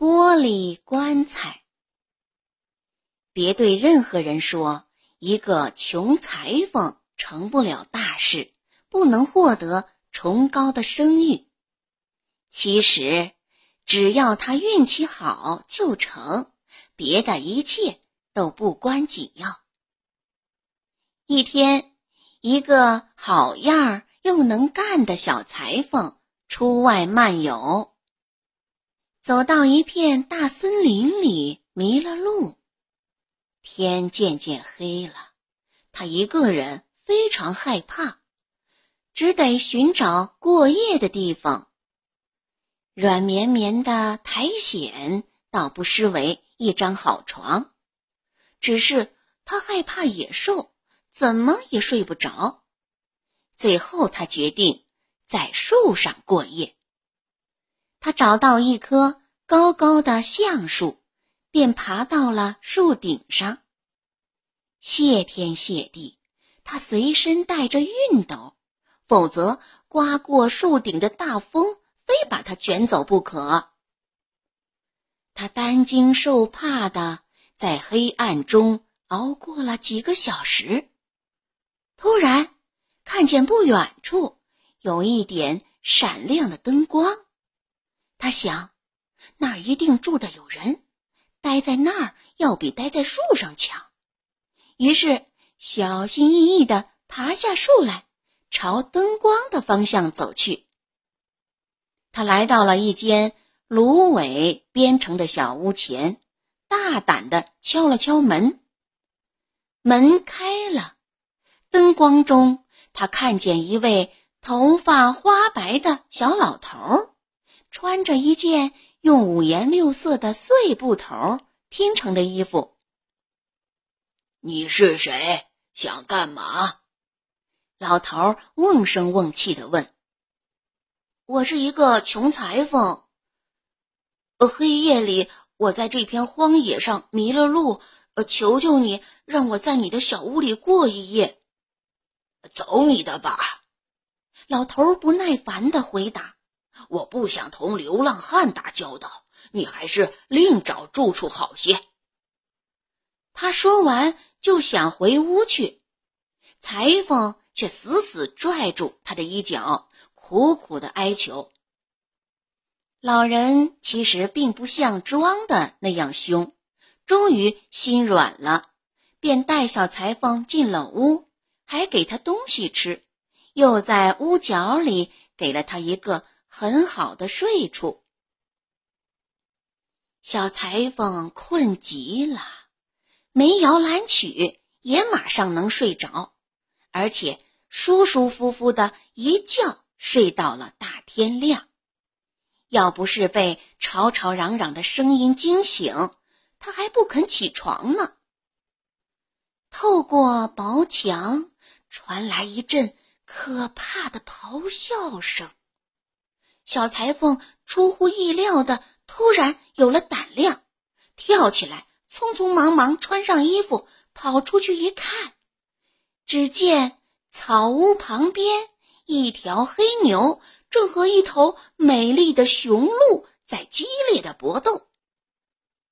玻璃棺材。别对任何人说一个穷裁缝成不了大事，不能获得崇高的声誉。其实，只要他运气好就成，别的一切都不关紧要。一天，一个好样儿又能干的小裁缝出外漫游。走到一片大森林里，迷了路。天渐渐黑了，他一个人非常害怕，只得寻找过夜的地方。软绵绵的苔藓倒不失为一张好床，只是他害怕野兽，怎么也睡不着。最后，他决定在树上过夜。他找到一棵高高的橡树，便爬到了树顶上。谢天谢地，他随身带着熨斗，否则刮过树顶的大风非把他卷走不可。他担惊受怕的在黑暗中熬过了几个小时，突然看见不远处有一点闪亮的灯光。他想，那儿一定住的有人，待在那儿要比待在树上强。于是，小心翼翼的爬下树来，朝灯光的方向走去。他来到了一间芦苇编成的小屋前，大胆的敲了敲门。门开了，灯光中，他看见一位头发花白的小老头儿。穿着一件用五颜六色的碎布头拼成的衣服。你是谁？想干嘛？老头瓮声瓮气的问。我是一个穷裁缝。呃，黑夜里我在这片荒野上迷了路，呃，求求你让我在你的小屋里过一夜。走你的吧！老头不耐烦的回答。我不想同流浪汉打交道，你还是另找住处好些。他说完就想回屋去，裁缝却死死拽住他的衣角，苦苦的哀求。老人其实并不像装的那样凶，终于心软了，便带小裁缝进了屋，还给他东西吃，又在屋角里给了他一个。很好的睡处，小裁缝困极了，没摇篮曲也马上能睡着，而且舒舒服服的一觉睡到了大天亮。要不是被吵吵嚷嚷的声音惊醒，他还不肯起床呢。透过薄墙传来一阵可怕的咆哮声。小裁缝出乎意料的突然有了胆量，跳起来，匆匆忙忙穿上衣服，跑出去一看，只见草屋旁边一条黑牛正和一头美丽的雄鹿在激烈的搏斗，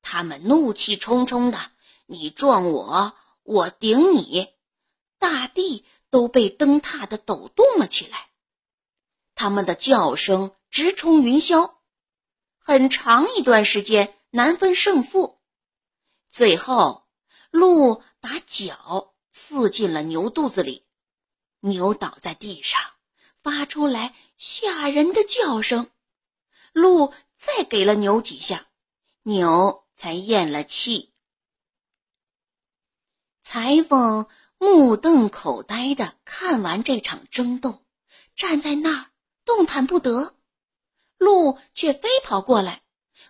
他们怒气冲冲的，你撞我，我顶你，大地都被蹬踏的抖动了起来，他们的叫声。直冲云霄，很长一段时间难分胜负。最后，鹿把脚刺进了牛肚子里，牛倒在地上，发出来吓人的叫声。鹿再给了牛几下，牛才咽了气。裁缝目瞪口呆的看完这场争斗，站在那儿动弹不得。鹿却飞跑过来，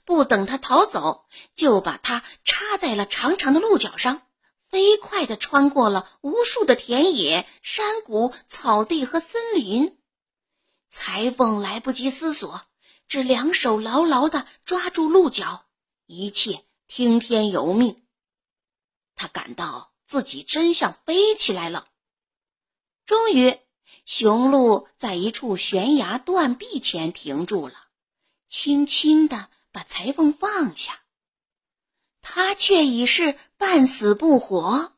不等他逃走，就把它插在了长长的鹿角上，飞快地穿过了无数的田野、山谷、草地和森林。裁缝来不及思索，只两手牢牢地抓住鹿角，一切听天由命。他感到自己真像飞起来了。终于。雄鹿在一处悬崖断壁前停住了，轻轻地把裁缝放下。他却已是半死不活，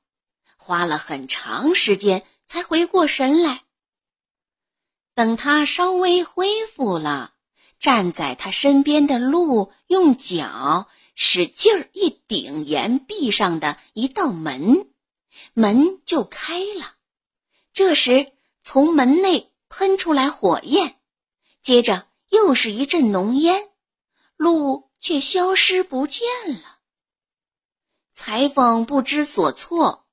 花了很长时间才回过神来。等他稍微恢复了，站在他身边的鹿用脚使劲儿一顶岩壁上的一道门，门就开了。这时，从门内喷出来火焰，接着又是一阵浓烟，鹿却消失不见了。裁缝不知所措，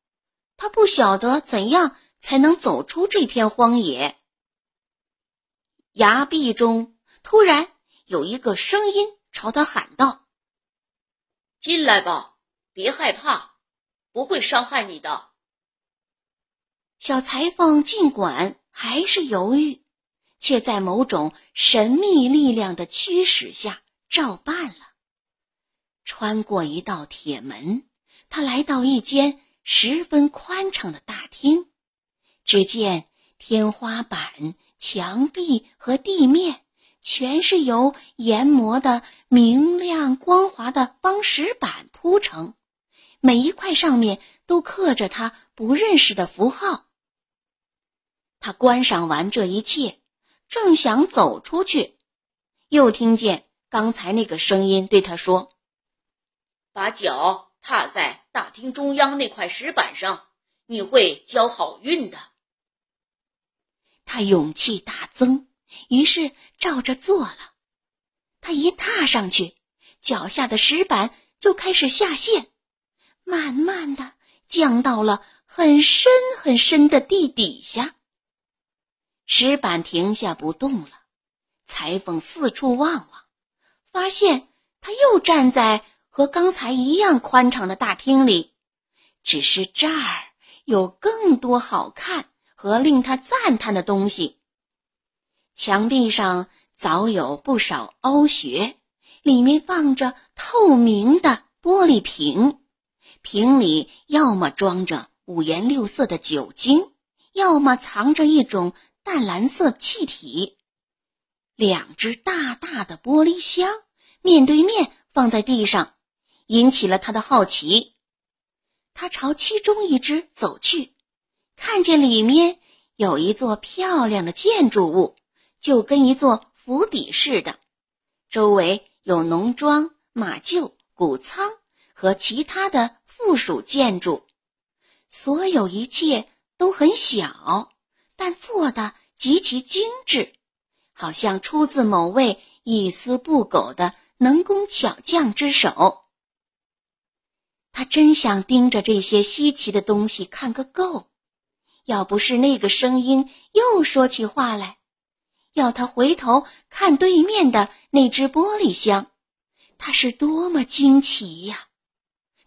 他不晓得怎样才能走出这片荒野。崖壁中突然有一个声音朝他喊道：“进来吧，别害怕，不会伤害你的。”小裁缝尽管还是犹豫，却在某种神秘力量的驱使下照办了。穿过一道铁门，他来到一间十分宽敞的大厅。只见天花板、墙壁和地面全是由研磨的明亮光滑的方石板铺成，每一块上面都刻着他不认识的符号。他观赏完这一切，正想走出去，又听见刚才那个声音对他说：“把脚踏在大厅中央那块石板上，你会交好运的。”他勇气大增，于是照着做了。他一踏上去，脚下的石板就开始下陷，慢慢的降到了很深很深的地底下。石板停下不动了，裁缝四处望望，发现他又站在和刚才一样宽敞的大厅里，只是这儿有更多好看和令他赞叹的东西。墙壁上早有不少凹穴，里面放着透明的玻璃瓶，瓶里要么装着五颜六色的酒精，要么藏着一种。淡蓝色气体，两只大大的玻璃箱面对面放在地上，引起了他的好奇。他朝其中一只走去，看见里面有一座漂亮的建筑物，就跟一座府邸似的，周围有农庄、马厩、谷仓和其他的附属建筑，所有一切都很小。但做的极其精致，好像出自某位一丝不苟的能工巧匠之手。他真想盯着这些稀奇的东西看个够，要不是那个声音又说起话来，要他回头看对面的那只玻璃箱，他是多么惊奇呀！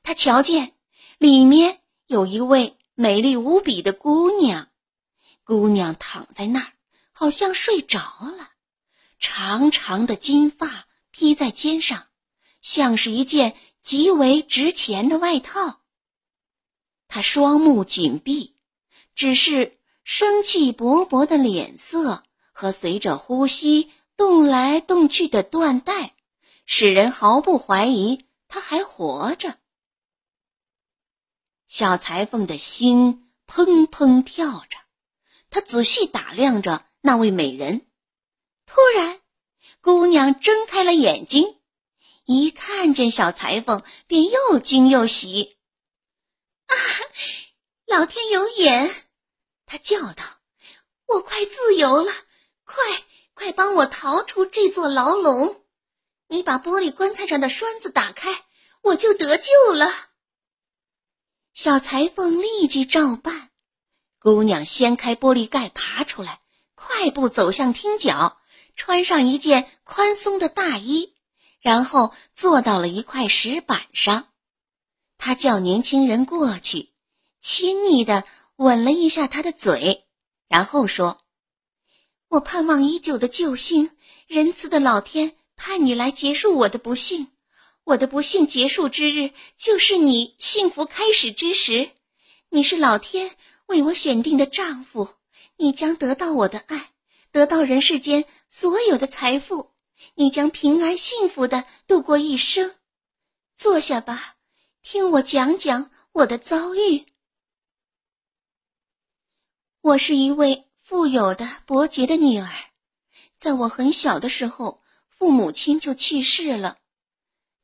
他瞧见里面有一位美丽无比的姑娘。姑娘躺在那儿，好像睡着了，长长的金发披在肩上，像是一件极为值钱的外套。她双目紧闭，只是生气勃勃的脸色和随着呼吸动来动去的缎带，使人毫不怀疑她还活着。小裁缝的心砰砰跳着。他仔细打量着那位美人，突然，姑娘睁开了眼睛，一看见小裁缝，便又惊又喜。啊，老天有眼！她叫道：“我快自由了，快快帮我逃出这座牢笼！你把玻璃棺材上的栓子打开，我就得救了。”小裁缝立即照办。姑娘掀开玻璃盖，爬出来，快步走向厅角，穿上一件宽松的大衣，然后坐到了一块石板上。她叫年轻人过去，亲昵地吻了一下他的嘴，然后说：“我盼望已久的救星，仁慈的老天派你来结束我的不幸。我的不幸结束之日，就是你幸福开始之时。你是老天。”为我选定的丈夫，你将得到我的爱，得到人世间所有的财富，你将平安幸福的度过一生。坐下吧，听我讲讲我的遭遇。我是一位富有的伯爵的女儿，在我很小的时候，父母亲就去世了。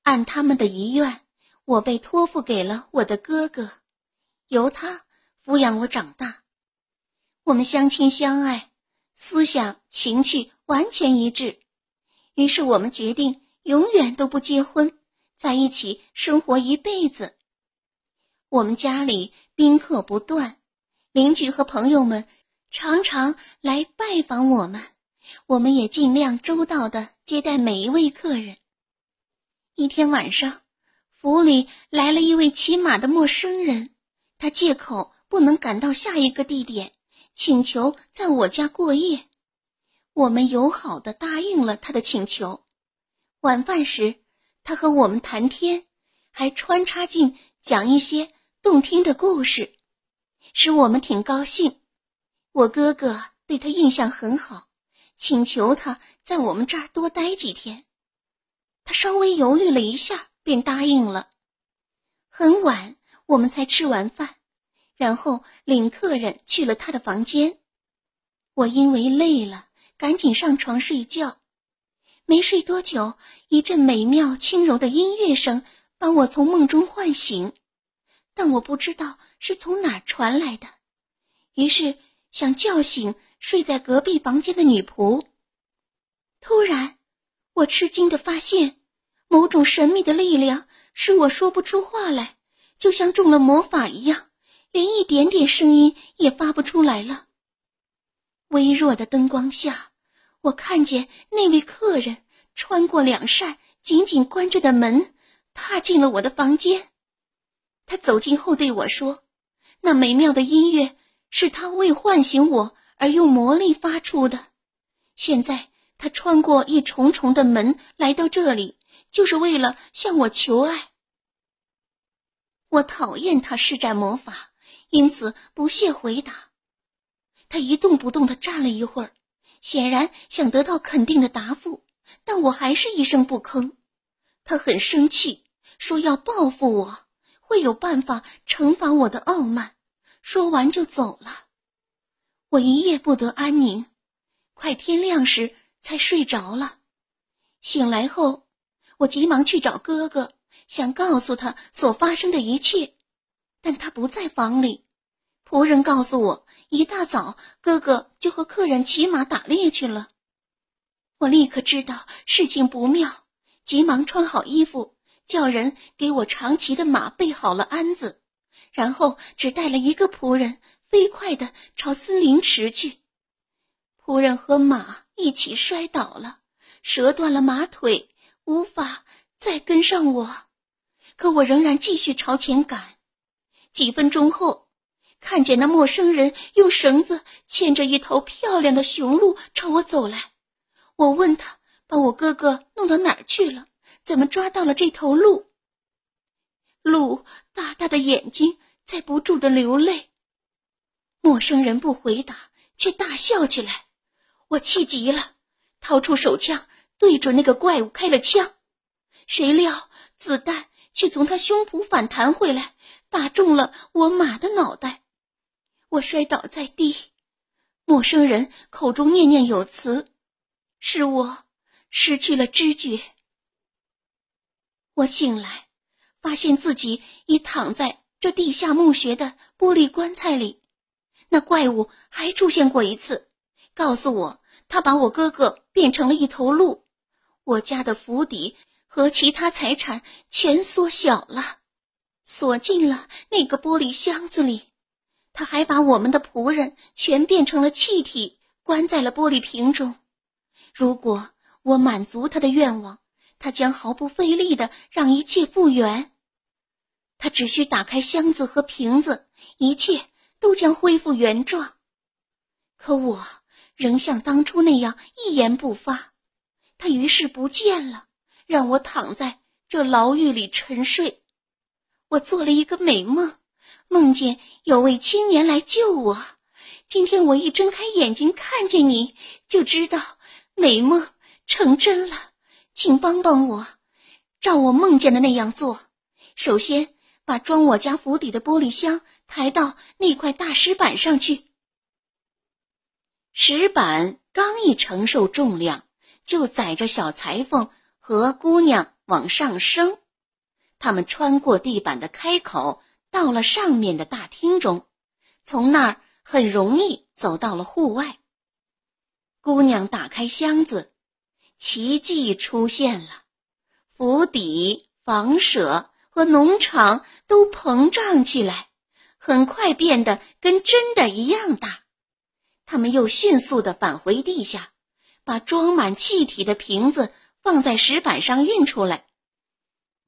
按他们的遗愿，我被托付给了我的哥哥，由他抚养我长大。我们相亲相爱，思想情趣完全一致，于是我们决定永远都不结婚，在一起生活一辈子。我们家里宾客不断。邻居和朋友们常常来拜访我们，我们也尽量周到的接待每一位客人。一天晚上，府里来了一位骑马的陌生人，他借口不能赶到下一个地点，请求在我家过夜。我们友好的答应了他的请求。晚饭时，他和我们谈天，还穿插进讲一些动听的故事。使我们挺高兴，我哥哥对他印象很好，请求他在我们这儿多待几天。他稍微犹豫了一下，便答应了。很晚，我们才吃完饭，然后领客人去了他的房间。我因为累了，赶紧上床睡觉。没睡多久，一阵美妙轻柔的音乐声把我从梦中唤醒。但我不知道是从哪儿传来的，于是想叫醒睡在隔壁房间的女仆。突然，我吃惊的发现，某种神秘的力量使我说不出话来，就像中了魔法一样，连一点点声音也发不出来了。微弱的灯光下，我看见那位客人穿过两扇紧紧关着的门，踏进了我的房间。他走近后对我说：“那美妙的音乐是他为唤醒我而用魔力发出的。现在他穿过一重重的门来到这里，就是为了向我求爱。我讨厌他施展魔法，因此不屑回答。他一动不动地站了一会儿，显然想得到肯定的答复，但我还是一声不吭。他很生气，说要报复我。”会有办法惩罚我的傲慢。说完就走了。我一夜不得安宁，快天亮时才睡着了。醒来后，我急忙去找哥哥，想告诉他所发生的一切，但他不在房里。仆人告诉我，一大早哥哥就和客人骑马打猎去了。我立刻知道事情不妙，急忙穿好衣服。叫人给我长骑的马备好了鞍子，然后只带了一个仆人，飞快地朝森林驰去。仆人和马一起摔倒了，折断了马腿，无法再跟上我。可我仍然继续朝前赶。几分钟后，看见那陌生人用绳子牵着一头漂亮的雄鹿朝我走来。我问他：“把我哥哥弄到哪儿去了？”怎么抓到了这头鹿？鹿大大的眼睛在不住的流泪。陌生人不回答，却大笑起来。我气急了，掏出手枪对准那个怪物开了枪，谁料子弹却从他胸脯反弹回来，打中了我马的脑袋。我摔倒在地，陌生人口中念念有词，使我失去了知觉。我醒来，发现自己已躺在这地下墓穴的玻璃棺材里。那怪物还出现过一次，告诉我他把我哥哥变成了一头鹿，我家的府邸和其他财产全缩小了，锁进了那个玻璃箱子里。他还把我们的仆人全变成了气体，关在了玻璃瓶中。如果我满足他的愿望。他将毫不费力的让一切复原，他只需打开箱子和瓶子，一切都将恢复原状。可我仍像当初那样一言不发，他于是不见了，让我躺在这牢狱里沉睡。我做了一个美梦，梦见有位青年来救我。今天我一睁开眼睛看见你，就知道美梦成真了，请帮帮我，照我梦见的那样做。首先，把装我家府邸的玻璃箱抬到那块大石板上去。石板刚一承受重量，就载着小裁缝和姑娘往上升。他们穿过地板的开口，到了上面的大厅中，从那儿很容易走到了户外。姑娘打开箱子，奇迹出现了，府邸、房舍和农场都膨胀起来，很快变得跟真的一样大。他们又迅速地返回地下，把装满气体的瓶子放在石板上运出来。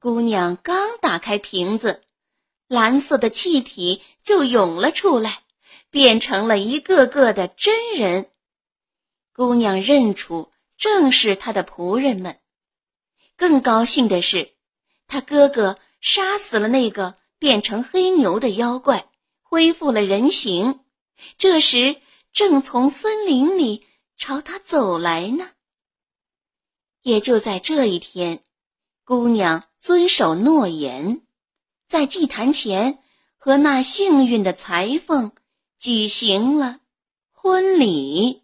姑娘刚打开瓶子，蓝色的气体就涌了出来，变成了一个个的真人。姑娘认出正是她的仆人们。更高兴的是，她哥哥杀死了那个变成黑牛的妖怪，恢复了人形。这时正从森林里朝他走来呢。也就在这一天。姑娘遵守诺言，在祭坛前和那幸运的裁缝举行了婚礼。